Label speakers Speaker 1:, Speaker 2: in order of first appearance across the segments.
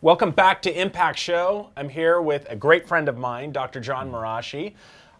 Speaker 1: Welcome back to Impact Show. I'm here with a great friend of mine, Dr. John Marashi.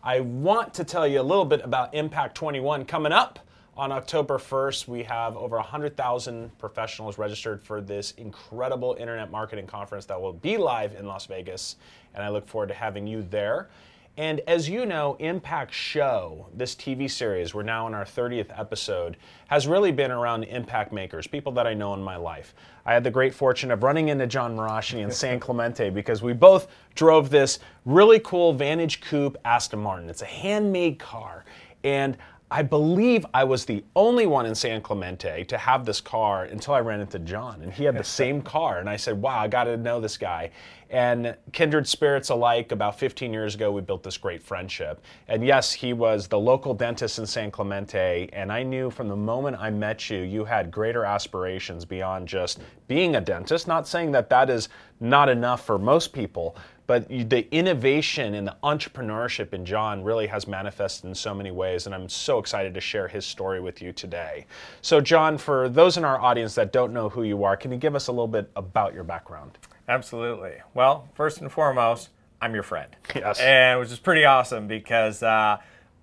Speaker 1: I want to tell you a little bit about Impact 21 coming up on October 1st. We have over 100,000 professionals registered for this incredible internet marketing conference that will be live in Las Vegas, and I look forward to having you there. And as you know, Impact Show, this TV series, we're now in our 30th episode, has really been around impact makers, people that I know in my life. I had the great fortune of running into John Marashi in San Clemente because we both drove this really cool Vantage Coupe Aston Martin. It's a handmade car. And I believe I was the only one in San Clemente to have this car until I ran into John, and he had the same car. And I said, "Wow, I got to know this guy." And kindred spirits alike. About 15 years ago, we built this great friendship. And yes, he was the local dentist in San Clemente, and I knew from the moment I met you, you had greater aspirations beyond just being a dentist. Not saying that that is not enough for most people, but the innovation and the entrepreneurship in John really has manifested in so many ways, and I'm so excited to share his story with you today. So, John, for those in our audience that don't know who you are, can you give us a little bit about your background?
Speaker 2: Absolutely. Well, first and foremost, I'm your friend.
Speaker 1: Yes.
Speaker 2: And which is pretty awesome because uh,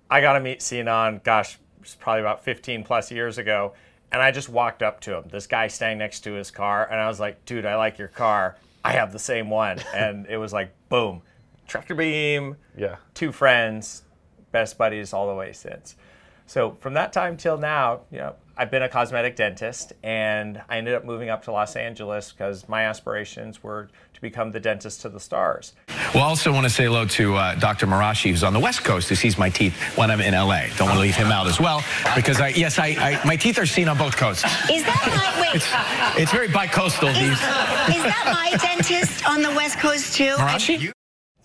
Speaker 2: I got to meet Sinan, gosh, it's probably about 15 plus years ago. And I just walked up to him, this guy standing next to his car, and I was like, dude, I like your car. I have the same one. And it was like, boom, tractor beam,
Speaker 1: Yeah.
Speaker 2: two friends, best buddies all the way since. So from that time till now, you know, I've been a cosmetic dentist, and I ended up moving up to Los Angeles because my aspirations were to become the dentist to the stars.
Speaker 3: Well, I also want to say hello to uh, Dr. Marashi, who's on the West Coast, who sees my teeth when I'm in LA. Don't want to leave him out as well, because I, yes, I, I my teeth are seen on both coasts.
Speaker 4: Is that my wait?
Speaker 3: It's very bi-coastal.
Speaker 4: Is,
Speaker 3: These
Speaker 4: is that my dentist on the West Coast too?
Speaker 3: Marashi.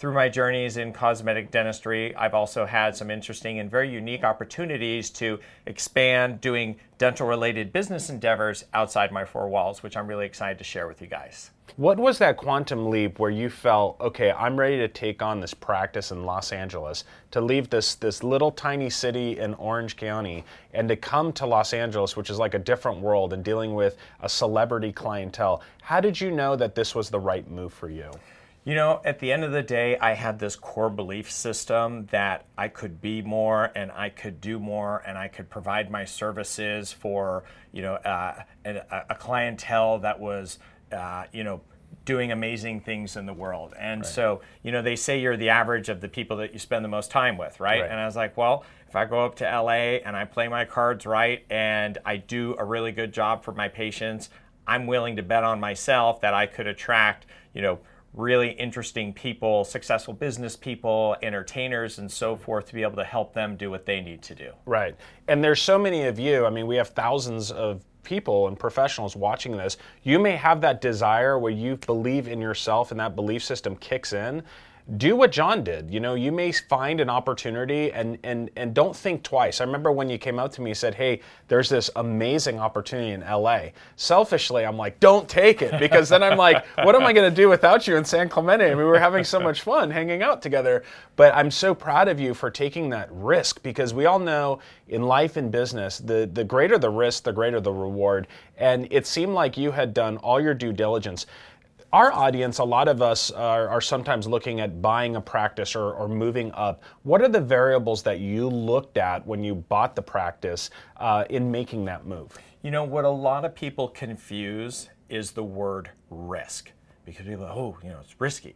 Speaker 2: Through my journeys in cosmetic dentistry, I've also had some interesting and very unique opportunities to expand doing dental related business endeavors outside my four walls, which I'm really excited to share with you guys.
Speaker 1: What was that quantum leap where you felt, okay, I'm ready to take on this practice in Los Angeles, to leave this this little tiny city in Orange County and to come to Los Angeles, which is like a different world and dealing with a celebrity clientele. How did you know that this was the right move for you?
Speaker 2: You know, at the end of the day, I had this core belief system that I could be more and I could do more and I could provide my services for, you know, uh, a, a clientele that was, uh, you know, doing amazing things in the world. And so, you know, they say you're the average of the people that you spend the most time with, right?
Speaker 1: Right.
Speaker 2: And I was like, well, if I go up to LA and I play my cards right and I do a really good job for my patients, I'm willing to bet on myself that I could attract, you know, really interesting people, successful business people, entertainers, and so forth to be able to help them do what they need to do.
Speaker 1: Right. And there's so many of you. I mean, we have thousands of people and professionals watching this. You may have that desire where you believe in yourself and that belief system kicks in. Do what John did. You know, you may find an opportunity and and and don't think twice. I remember when you came out to me and said, "Hey, there's this amazing opportunity in LA." Selfishly, I'm like, "Don't take it," because then I'm like, "What am I going to do without you in San Clemente?" I mean, we were having so much fun hanging out together. But I'm so proud of you for taking that risk because we all know in life and business, the the greater the risk, the greater the reward. And it seemed like you had done all your due diligence our audience, a lot of us are, are sometimes looking at buying a practice or, or moving up. What are the variables that you looked at when you bought the practice uh, in making that move?
Speaker 2: You know, what a lot of people confuse is the word risk. Because people go, oh, you know, it's risky.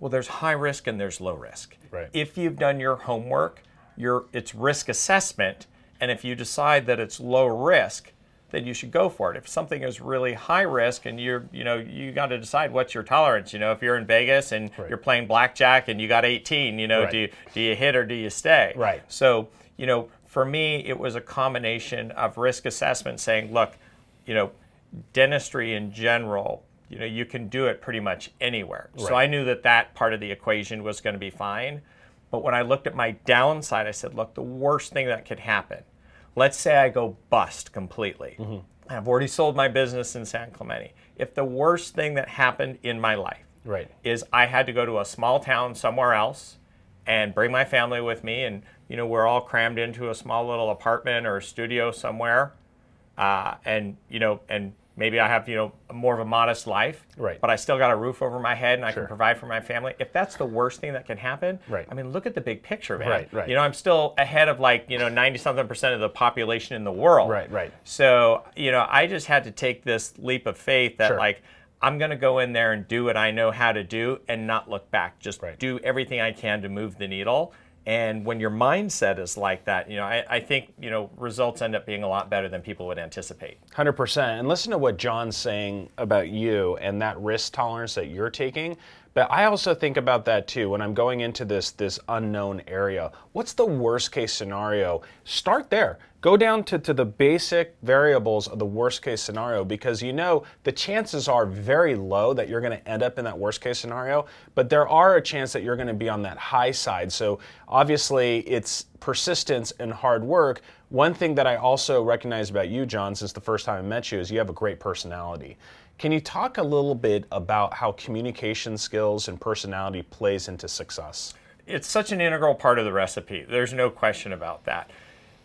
Speaker 2: Well, there's high risk and there's low risk.
Speaker 1: Right.
Speaker 2: If you've done your homework, your it's risk assessment, and if you decide that it's low risk, then you should go for it. If something is really high risk and you're, you know, you got to decide what's your tolerance. You know, if you're in Vegas and
Speaker 1: Right.
Speaker 2: you're playing blackjack and you got 18, you know,
Speaker 1: Right.
Speaker 2: do you, do you hit or do you stay?
Speaker 1: Right.
Speaker 2: So, you know, for me, it was a combination of risk assessment saying, look, you know, dentistry in general, you know, you can do it pretty much anywhere.
Speaker 1: Right.
Speaker 2: So I knew that that part of the equation was going to be fine. But when I looked at my downside, I said, look, the worst thing that could happen, let's say I go bust completely. I've already sold my business in San Clemente. If the worst thing that happened in my life
Speaker 1: Right.
Speaker 2: is I had to go to a small town somewhere else and bring my family with me, and you know we're all crammed into a small little apartment or a studio somewhere, uh, and you know, and maybe I have you know more of a modest life,
Speaker 1: Right.
Speaker 2: But I still got a roof over my head and I
Speaker 1: Sure.
Speaker 2: can provide for my family. If that's the worst thing that can happen,
Speaker 1: Right.
Speaker 2: I mean, look at the big picture, man.
Speaker 1: Right, right.
Speaker 2: You know, I'm still ahead of like you know ninety something percent of the population in the world,
Speaker 1: Right, right.
Speaker 2: So you know, I just had to take this leap of faith that
Speaker 1: Sure.
Speaker 2: like. I'm going to go in there and do what I know how to do and not look back. Just
Speaker 1: Right.
Speaker 2: do everything I can to move the needle. And when your mindset is like that, you know, I, I think, you know, results end up being a lot better than people would anticipate.
Speaker 1: Hundred percent. And listen to what John's saying about you and that risk tolerance that you're taking. But I also think about that too when I'm going into this this unknown area. What's the worst case scenario? Start there. Go down to, to the basic variables of the worst case scenario because you know the chances are very low that you're going to end up in that worst case scenario, but there are a chance that you're going to be on that high side. So obviously it's persistence and hard work. One thing that I also recognize about you, John, since the first time I met you, is you have a great personality. Can you talk a little bit about how communication skills and personality plays into success?
Speaker 2: It's such an integral part of the recipe. There's no question about that.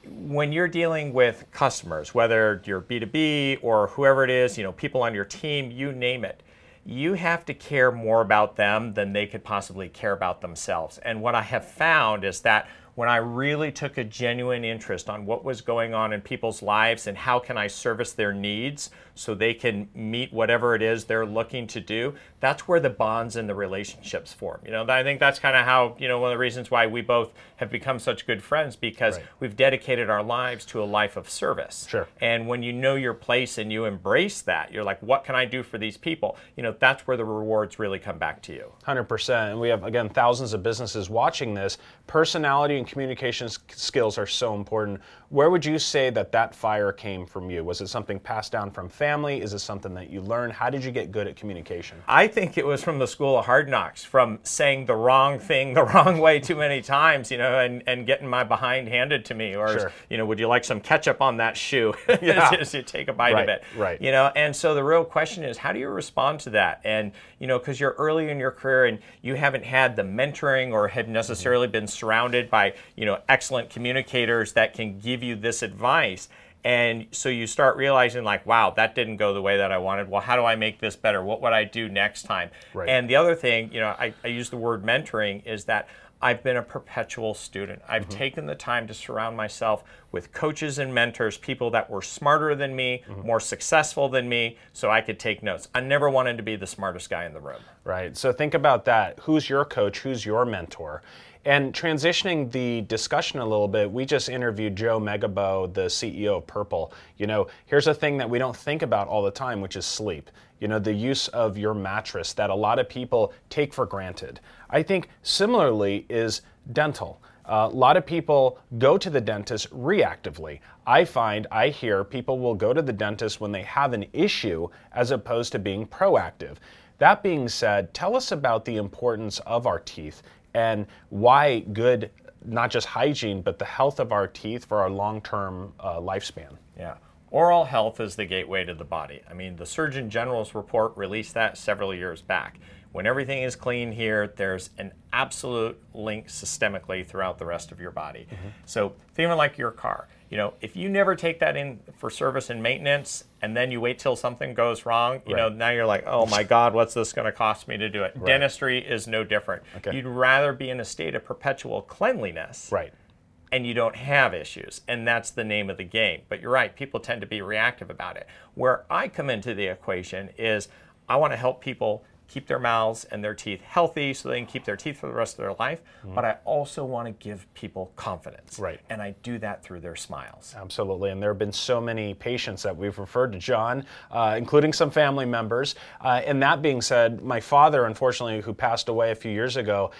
Speaker 2: When you're dealing with customers, whether you're B2B or whoever it is, you know, people on your team, you name it, you have to care more about them than they could possibly care about themselves. And what I have found is that when I really took a genuine interest on what was going on in people's lives and how can I service their needs so they can meet whatever it is they're looking to do, that's where the bonds and the relationships form. You know, I think that's kind of how, you know, one of the reasons why we both have become such good friends because
Speaker 1: Right.
Speaker 2: we've dedicated our lives to a life of service.
Speaker 1: Sure.
Speaker 2: And when you know your place and you embrace that, you're like, what can I do for these people? You know, that's where the rewards really come back to you.
Speaker 1: 100%. And we have, again, thousands of businesses watching this. Personality and communication skills are so important. Where would you say that that fire came from you? Was it something passed down from family? Is it something that you learned? How did you get good at communication?
Speaker 2: I think it was from the school of hard knocks, from saying the wrong thing the wrong way too many times, you know, and, and getting my behind handed to me. Or,
Speaker 1: Sure.
Speaker 2: you know, would you like some ketchup on that shoe
Speaker 1: Yeah.
Speaker 2: as you take a bite
Speaker 1: Right,
Speaker 2: of it?
Speaker 1: right.
Speaker 2: You know, and so the real question is, how do you respond to that? And, you know, because you're early in your career and you haven't had the mentoring or had necessarily mm-hmm. been surrounded by, you know, excellent communicators that can give you this advice. And so you start realizing, like, wow, that didn't go the way that I wanted. Well, how do I make this better? What would I do next time?
Speaker 1: Right.
Speaker 2: And the other thing, you know, I, I use the word mentoring, is that I've been a perpetual student. I've
Speaker 1: Mm-hmm.
Speaker 2: taken the time to surround myself with coaches and mentors, people that were smarter than me,
Speaker 1: Mm-hmm.
Speaker 2: more successful than me, so I could take notes. I never wanted to be the smartest guy in the room.
Speaker 1: Right. So think about that. Who's your coach? Who's your mentor? And transitioning the discussion a little bit, we just interviewed Joe Megibow, the CEO of Purple. You know, here's a thing that we don't think about all the time, which is sleep. You know, the use of your mattress that a lot of people take for granted. I think similarly is dental. Uh, a lot of people go to the dentist reactively. I find, I hear people will go to the dentist when they have an issue as opposed to being proactive. That being said, tell us about the importance of our teeth and why good, not just hygiene, but the health of our teeth for our long term uh, lifespan.
Speaker 2: Yeah. Oral health is the gateway to the body. I mean, the Surgeon General's report released that several years back. When everything is clean here, there's an absolute link systemically throughout the rest of your body. Mm-hmm. So, think of it like your car. You know, if you never take that in for service and maintenance, and then you wait till something goes wrong, you know, now you're like, oh my God, what's this going to cost me to do it? Dentistry is no different.
Speaker 1: Okay.
Speaker 2: You'd rather be in a state of perpetual cleanliness
Speaker 1: Right.
Speaker 2: and you don't have issues. And that's the name of the game. But you're right, people tend to be reactive about it. Where I come into the equation is I want to help people keep their mouths and their teeth healthy so they can keep their teeth for the rest of their life. But I also want to give people confidence.
Speaker 1: Right.
Speaker 2: And I do that through their smiles.
Speaker 1: Absolutely. And there have been so many patients that we've referred to John, uh, including some family members. Uh, and that being said, my father, unfortunately, who passed away a few years ago,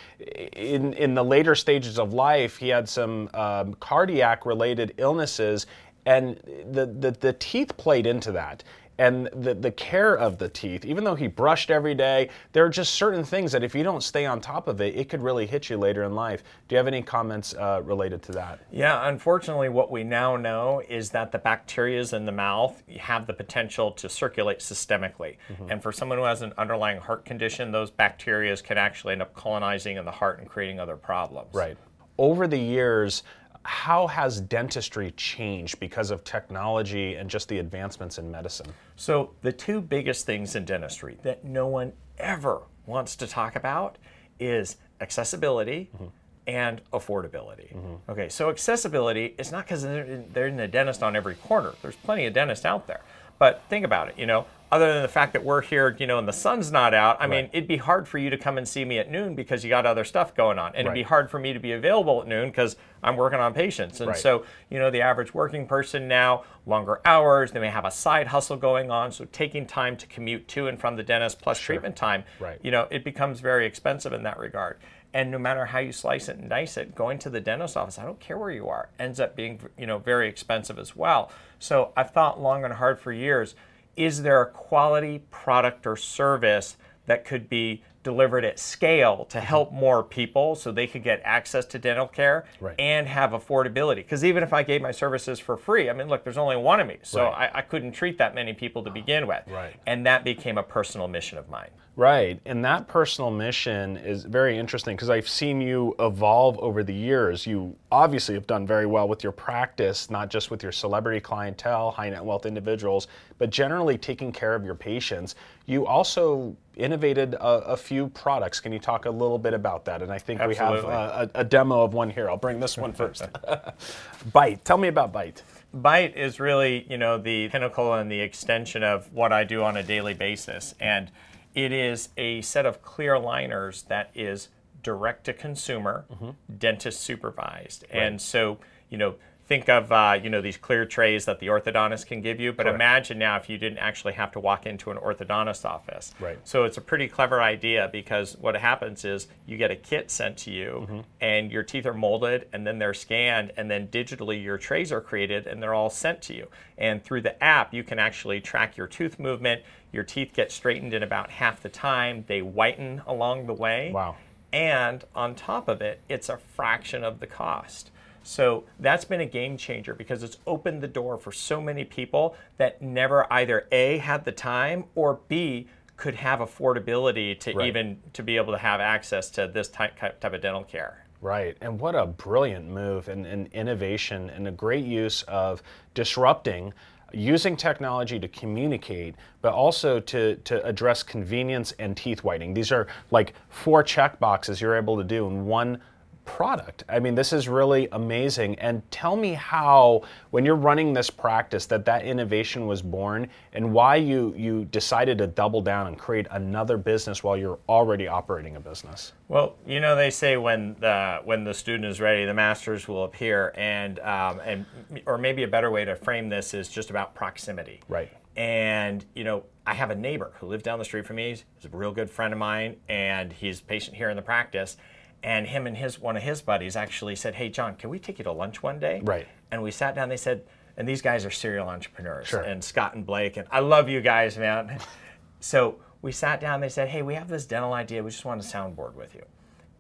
Speaker 1: in, in the later stages of life, he had some um, cardiac related illnesses, and the, the, the teeth played into that. And the, the care of the teeth, even though he brushed every day, there are just certain things that if you don't stay on top of it, it could really hit you later in life. Do you have any comments uh, related to that?
Speaker 2: Yeah, unfortunately, what we now know is that the bacteria in the mouth have the potential to circulate systemically. Mm-hmm. And for someone who has an underlying heart condition, those bacteria can actually end up colonizing in the heart and creating other problems.
Speaker 1: Right. Over the years, how has dentistry changed because of technology and just the advancements in medicine?
Speaker 2: So, the two biggest things in dentistry that no one ever wants to talk about is accessibility mm-hmm. and affordability. Mm-hmm. Okay, so accessibility is not because there isn't a dentist on every corner. There's plenty of dentists out there. But think about it, you know, other than the fact that we're here, you know, and the sun's not out, I right. mean, it'd be hard for you to come and see me at noon because you got other stuff going on. And right. it'd be hard for me to be available at noon because I'm working on patients. And right. so, you know, the average working person now, longer hours, they may have a side hustle going on. So taking time to commute to and from the dentist plus sure. treatment time, you know, it becomes very expensive in that regard. And no matter how you slice it and dice it, going to the dentist office, I don't care where you are, ends up being, you know, very expensive as well. So I've thought long and hard for years is there a quality product or service that could be delivered at scale to mm-hmm. help more people so they could get access to dental care right. and have affordability. Because even if I gave my services for free, I mean, look, there's only one of me, so right. I, I, couldn't treat that many people to begin with.
Speaker 1: Right.
Speaker 2: And that became a personal mission of mine.
Speaker 1: Right. And that personal mission is very interesting because I've seen you evolve over the years. You obviously have done very well with your practice, not just with your celebrity clientele, high net wealth individuals, but generally taking care of your patients. You also innovated a, a few products. Can you talk a little bit about that? And I think
Speaker 2: Absolutely.
Speaker 1: we have a, a, demo of one here. I'll bring this one first. Byte. Tell me about Byte.
Speaker 2: Byte is really, you know, the pinnacle and the extension of what I do on a daily basis. And it is a set of clear aligners that is direct to consumer, mm-hmm. dentist supervised. Right. And so, you know, think of uh, you know these clear trays that the orthodontist can give you but Correct. imagine now if you didn't actually have to walk into an orthodontist office.
Speaker 1: Right.
Speaker 2: So it's a pretty clever idea because what happens is you get a kit sent to you mm-hmm. and your teeth are molded and then they're scanned and then digitally your trays are created and they're all sent to you. And through the app you can actually track your tooth movement. Your teeth get straightened in about half the time. They whiten along the way.
Speaker 1: Wow.
Speaker 2: And on top of it it's a fraction of the cost so that's been a game changer because it's opened the door for so many people that never either A had the time or B could have affordability to right. even to be able to have access to this type, type of dental care.
Speaker 1: Right, and what a brilliant move and, and innovation and a great use of disrupting using technology to communicate, but also to, to address convenience and teeth whitening. These are like four check boxes you're able to do in one product. I mean, this is really amazing. And tell me how, when you're running this practice, that that innovation was born, and why you you decided to double down and create another business while you're already operating a business.
Speaker 2: Well, you know, they say when the when the student is ready, the masters will appear, and um, and or maybe a better way to frame this is just about proximity.
Speaker 1: Right.
Speaker 2: And you know, I have a neighbor who lived down the street from me. He's a real good friend of mine, and he's a patient here in the practice and him and his one of his buddies actually said, "Hey, John, can we take you to lunch one day?"
Speaker 1: Right.
Speaker 2: And we sat down. They said, and these guys are serial entrepreneurs,
Speaker 1: sure.
Speaker 2: and Scott and Blake, and I love you guys, man. so we sat down. They said, "Hey, we have this dental idea. We just want to soundboard with you."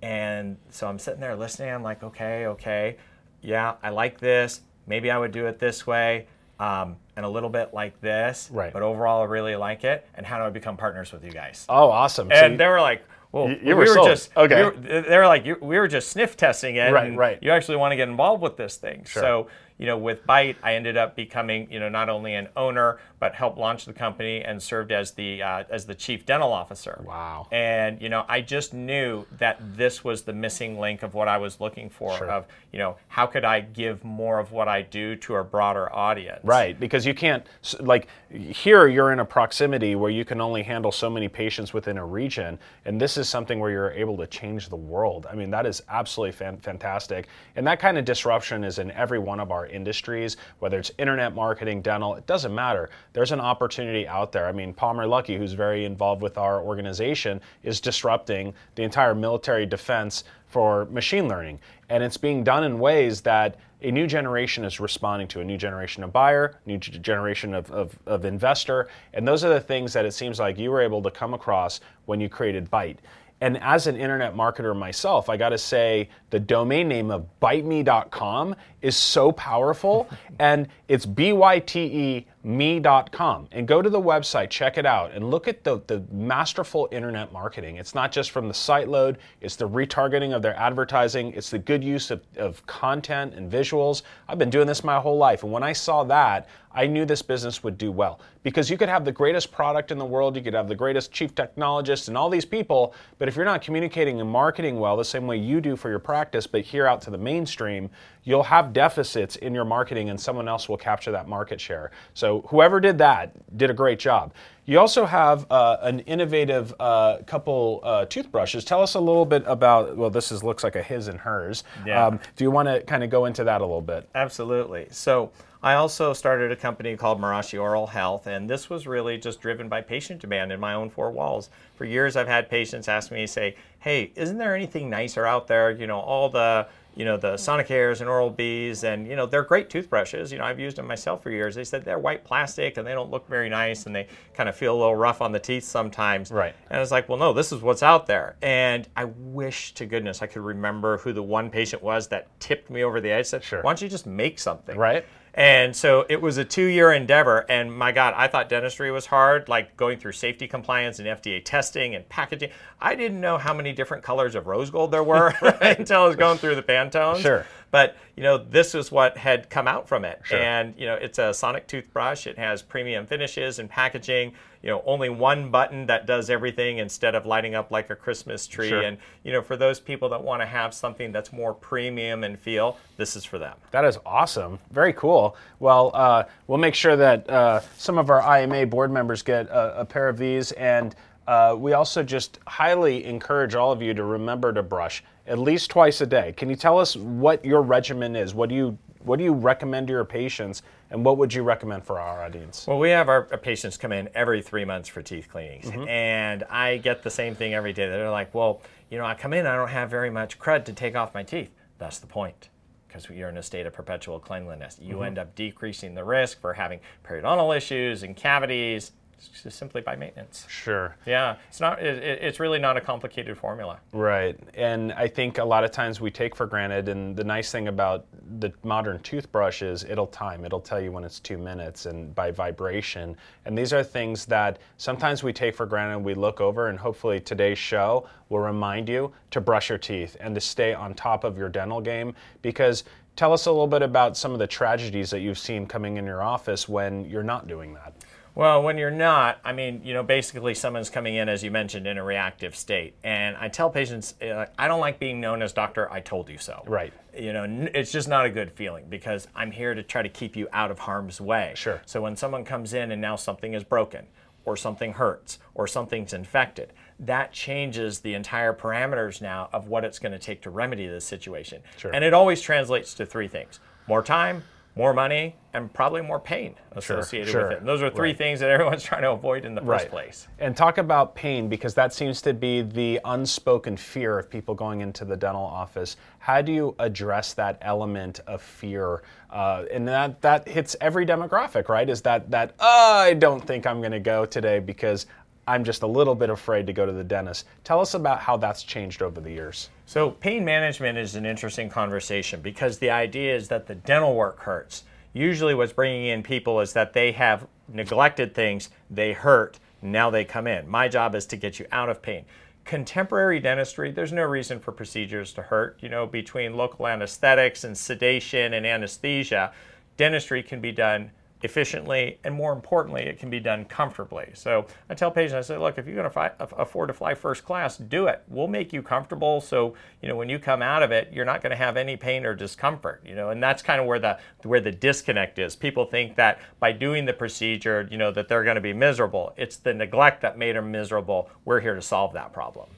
Speaker 2: And so I'm sitting there listening. I'm like, "Okay, okay, yeah, I like this. Maybe I would do it this way." Um, and a little bit like this,
Speaker 1: right.
Speaker 2: but overall I really like it. And how do I become partners with you guys?
Speaker 1: Oh, awesome!
Speaker 2: And so you, they were like, well,
Speaker 1: you, you we were,
Speaker 2: just okay. We were, they were like, we were just sniff testing it.
Speaker 1: Right, right.
Speaker 2: You actually want to get involved with this thing.
Speaker 1: Sure.
Speaker 2: So you know, with Byte, I ended up becoming, you know, not only an owner but helped launch the company and served as the uh, as the chief dental officer.
Speaker 1: Wow.
Speaker 2: And you know, I just knew that this was the missing link of what I was looking for.
Speaker 1: Sure.
Speaker 2: Of you know, how could I give more of what I do to a broader audience?
Speaker 1: Right, because you can't like here you're in a proximity where you can only handle so many patients within a region, and this is something where you're able to change the world. I mean, that is absolutely fan- fantastic, and that kind of disruption is in every one of our industries, whether it's internet marketing, dental, it doesn't matter. There's an opportunity out there. I mean, Palmer Luckey, who's very involved with our organization, is disrupting the entire military defense for machine learning. And it's being done in ways that a new generation is responding to a new generation of buyer, new generation of, of, of, investor. And those are the things that it seems like you were able to come across when you created Byte. And as an internet marketer myself, I got to say the domain name of byteme.com is so powerful. and it's B Y T E me.com and go to the website, check it out, and look at the, the masterful internet marketing. It's not just from the site load, it's the retargeting of their advertising, it's the good use of, of content and visuals. I've been doing this my whole life, and when I saw that, I knew this business would do well because you could have the greatest product in the world, you could have the greatest chief technologist and all these people, but if you're not communicating and marketing well the same way you do for your practice, but here out to the mainstream, you'll have deficits in your marketing and someone else will capture that market share. So whoever did that did a great job. You also have uh, an innovative uh, couple uh, toothbrushes. Tell us a little bit about. Well, this is looks like a his and hers. Yeah. Um, do you want to kind of go into that a little bit?
Speaker 2: Absolutely. So I also started a company called Marashi Oral Health, and this was really just driven by patient demand in my own four walls. For years, I've had patients ask me, say, "Hey, isn't there anything nicer out there? You know, all the you know, the Sonicares and Oral B's, and you know, they're great toothbrushes. You know, I've used them myself for years. They said they're white plastic and they don't look very nice, and they kind of feel a little rough on the teeth sometimes.
Speaker 1: Right.
Speaker 2: And I was like, well, no, this is what's out there. And I wish to goodness I could remember who the one patient was that tipped me over the edge. Said,
Speaker 1: sure.
Speaker 2: why don't you just make something?
Speaker 1: Right.
Speaker 2: And so it was a two year endeavor. And my God, I thought dentistry was hard, like going through safety compliance and FDA testing and packaging. I didn't know how many different colors of rose gold there were until I was going through the Pantones.
Speaker 1: Sure.
Speaker 2: But you know, this is what had come out from it.
Speaker 1: Sure.
Speaker 2: And you know, it's a sonic toothbrush. It has premium finishes and packaging. You know, only one button that does everything instead of lighting up like a Christmas tree.
Speaker 1: Sure.
Speaker 2: And you know, for those people that want to have something that's more premium and feel, this is for them.
Speaker 1: That is awesome. Very cool. Well, uh, we'll make sure that uh, some of our IMA board members get a, a pair of these and. Uh, we also just highly encourage all of you to remember to brush at least twice a day. Can you tell us what your regimen is? What do you what do you recommend to your patients, and what would you recommend for our audience?
Speaker 2: Well, we have our, our patients come in every three months for teeth cleanings, mm-hmm. and I get the same thing every day. They're like, "Well, you know, I come in, I don't have very much crud to take off my teeth." That's the point because you're in a state of perpetual cleanliness. You mm-hmm. end up decreasing the risk for having periodontal issues and cavities just simply by maintenance.
Speaker 1: Sure.
Speaker 2: Yeah, it's not. It, it's really not a complicated formula.
Speaker 1: Right, and I think a lot of times we take for granted. And the nice thing about the modern toothbrush is it'll time. It'll tell you when it's two minutes, and by vibration. And these are things that sometimes we take for granted. We look over, and hopefully today's show will remind you to brush your teeth and to stay on top of your dental game because tell us a little bit about some of the tragedies that you've seen coming in your office when you're not doing that.
Speaker 2: Well, when you're not, I mean, you know, basically someone's coming in, as you mentioned, in a reactive state. And I tell patients, uh, I don't like being known as doctor, I told you so.
Speaker 1: Right.
Speaker 2: You know, it's just not a good feeling because I'm here to try to keep you out of harm's way.
Speaker 1: Sure.
Speaker 2: So when someone comes in and now something is broken, or something hurts, or something's infected, that changes the entire parameters now of what it's going to take to remedy this situation.
Speaker 1: Sure.
Speaker 2: And it always translates to three things more time, more money and probably more pain associated
Speaker 1: sure,
Speaker 2: with it. And those are three
Speaker 1: right.
Speaker 2: things that everyone's trying to avoid in the first
Speaker 1: right.
Speaker 2: place.
Speaker 1: And talk about pain because that seems to be the unspoken fear of people going into the dental office. How do you address that element of fear? Uh, and that that hits every demographic, right? Is that that oh, I don't think I'm going to go today because I'm just a little bit afraid to go to the dentist. Tell us about how that's changed over the years.
Speaker 2: So, pain management is an interesting conversation because the idea is that the dental work hurts. Usually, what's bringing in people is that they have neglected things, they hurt, now they come in. My job is to get you out of pain. Contemporary dentistry, there's no reason for procedures to hurt. You know, between local anesthetics and sedation and anesthesia, dentistry can be done efficiently, and more importantly, it can be done comfortably. So I tell patients, I say, look, if you're going to afford to fly first class, do it. We'll make you comfortable. So you know, when you come out of it, you're not going to have any pain or discomfort. You know, and that's kind of where the where the disconnect is. People think that by doing the procedure, you know, that they're going to be miserable. It's the neglect that made them miserable. We're here to solve that problem.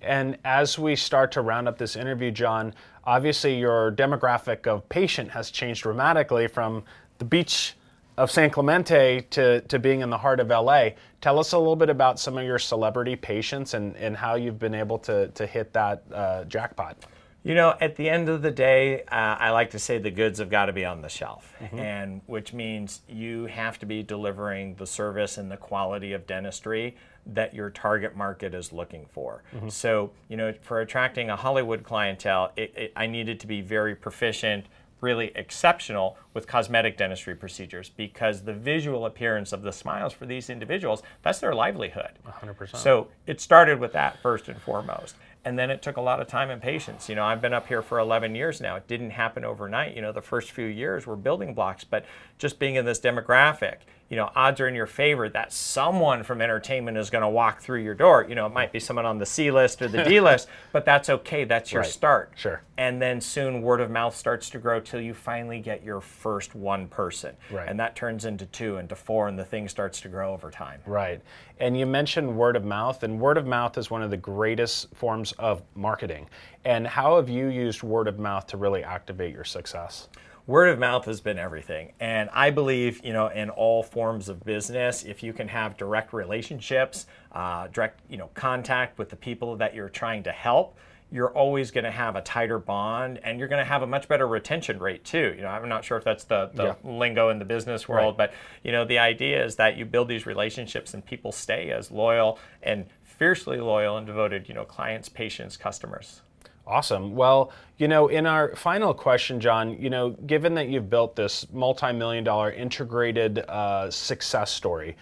Speaker 1: And as we start to round up this interview, John, obviously your demographic of patient has changed dramatically from the beach of San Clemente to, to being in the heart of LA. Tell us a little bit about some of your celebrity patients and, and how you've been able to, to hit that uh, jackpot.
Speaker 2: You know, at the end of the day, uh, I like to say the goods have got to be on the shelf, mm-hmm. and which means you have to be delivering the service and the quality of dentistry that your target market is looking for. Mm-hmm. So, you know, for attracting a Hollywood clientele, it, it, I needed to be very proficient really exceptional with cosmetic dentistry procedures because the visual appearance of the smiles for these individuals, that's their livelihood.
Speaker 1: 100%.
Speaker 2: So it started with that first and foremost. And then it took a lot of time and patience. You know, I've been up here for 11 years now. It didn't happen overnight. You know, the first few years were building blocks, but just being in this demographic, you know, odds are in your favor that someone from entertainment is going to walk through your door. You know, it might be someone on the C list or the D list, but that's okay. That's your
Speaker 1: right.
Speaker 2: start.
Speaker 1: Sure.
Speaker 2: And then soon word of mouth starts to grow till you finally get your first one person.
Speaker 1: Right.
Speaker 2: And that turns into two, into four, and the thing starts to grow over time.
Speaker 1: Right. And you mentioned word of mouth, and word of mouth is one of the greatest forms of marketing. And how have you used word of mouth to really activate your success?
Speaker 2: Word of mouth has been everything and i believe you know in all forms of business if you can have direct relationships uh, direct you know contact with the people that you're trying to help you're always going to have a tighter bond and you're going to have a much better retention rate too you know i'm not sure if that's the, the yeah. lingo in the business world right. but you know the idea is that you build these relationships and people stay as loyal and fiercely loyal and devoted you know clients patients customers
Speaker 1: Awesome. Well, you know, in our final question, John, you know, given that you've built this multi million dollar integrated uh, success story,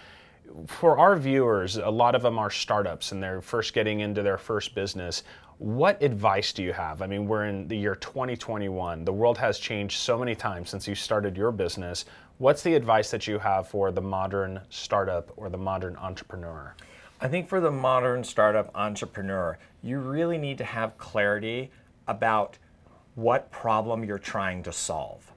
Speaker 1: for our viewers, a lot of them are startups and they're first getting into their first business. What advice do you have? I mean, we're in the year 2021. The world has changed so many times since you started your business. What's the advice that you have for the modern startup or the modern entrepreneur?
Speaker 2: I think for the modern startup entrepreneur, you really need to have clarity about what problem you're trying to solve.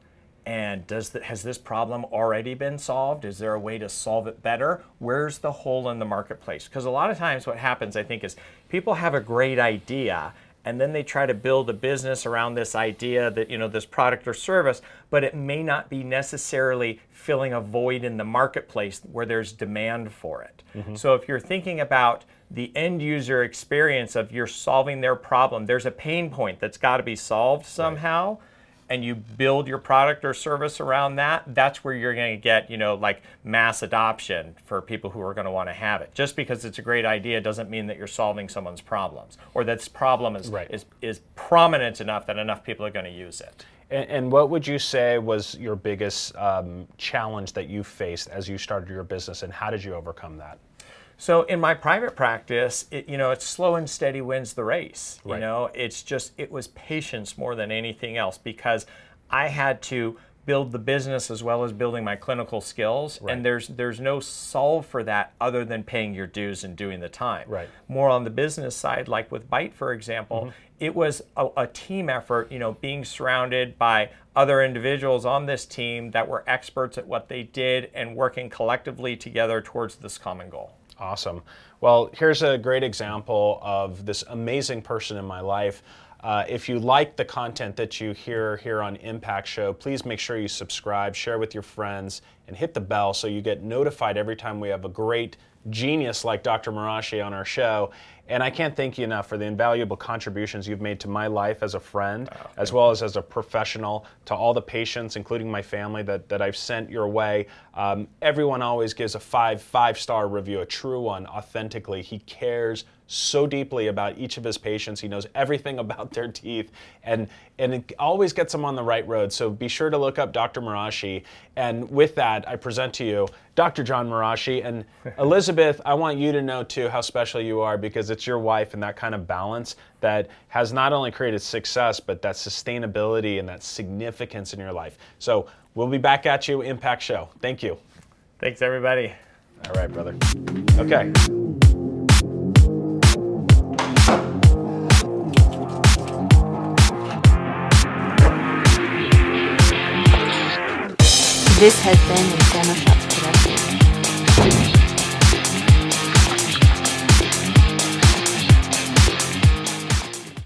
Speaker 2: And does the, has this problem already been solved? Is there a way to solve it better? Where's the hole in the marketplace? Because a lot of times what happens, I think, is people have a great idea and then they try to build a business around this idea that you know this product or service but it may not be necessarily filling a void in the marketplace where there's demand for it mm-hmm. so if you're thinking about the end user experience of you're solving their problem there's a pain point that's got to be solved somehow right and you build your product or service around that, that's where you're going to get, you know, like mass adoption for people who are going to want to have it. Just because it's a great idea doesn't mean that you're solving someone's problems or that this problem is
Speaker 1: right.
Speaker 2: is is prominent enough that enough people are going to use it.
Speaker 1: And, and what would you say was your biggest um, challenge that you faced as you started your business, and how did you overcome that?
Speaker 2: So in my private practice, it, you know, it's slow and steady wins the race. Right. You know, it's just it was patience more than anything else because I had to build the business as well as building my clinical skills right. and there's there's no solve for that other than paying your dues and doing the time
Speaker 1: right
Speaker 2: more on the business side like with Byte for example mm-hmm. it was a, a, team effort you know being surrounded by other individuals on this team that were experts at what they did and working collectively together towards this common goal
Speaker 1: Awesome. Well, here's a great example of this amazing person in my life. Uh, if you like the content that you hear here on Impact Show, please make sure you subscribe, share with your friends, and hit the bell so you get notified every time we have a great genius like Dr. Marashi on our show. And I can't thank you enough for the invaluable contributions you've made to my life as a friend, oh, as well as as a professional, to all the patients, including my family, that, that I've sent your way. Um, everyone always gives a five five star review, a true one, authentically. He cares so deeply about each of his patients. He knows everything about their teeth, and and it always gets them on the right road. So be sure to look up Dr. Marashi. And with that, I present to you Dr. John Marashi and Elizabeth. I want you to know too how special you are because it's your wife and that kind of balance that has not only created success but that sustainability and that significance in your life. So we'll be back at you, Impact Show. Thank you.
Speaker 2: Thanks, everybody.
Speaker 1: All right, brother. Okay.
Speaker 5: This has been a Demo Shop